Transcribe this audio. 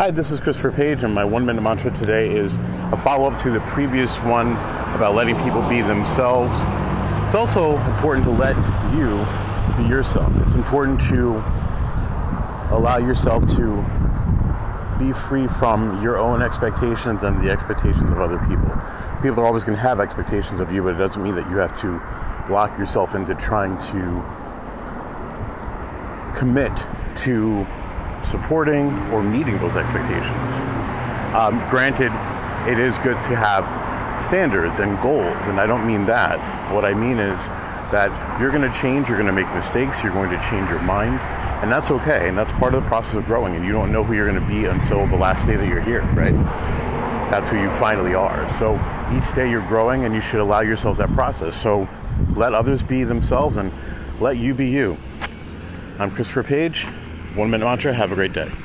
Hi, this is Christopher Page, and my one minute mantra today is a follow up to the previous one about letting people be themselves. It's also important to let you be yourself. It's important to allow yourself to be free from your own expectations and the expectations of other people. People are always going to have expectations of you, but it doesn't mean that you have to lock yourself into trying to commit to supporting or meeting those expectations. Um, granted, it is good to have standards and goals, and I don't mean that. What I mean is that you're going to change, you're going to make mistakes, you're going to change your mind, and that's okay. And that's part of the process of growing, and you don't know who you're going to be until the last day that you're here, right? That's who you finally are. So each day you're growing, and you should allow yourself that process. So let others be themselves and let you be you. I'm Christopher Page. One minute mantra. Have a great day.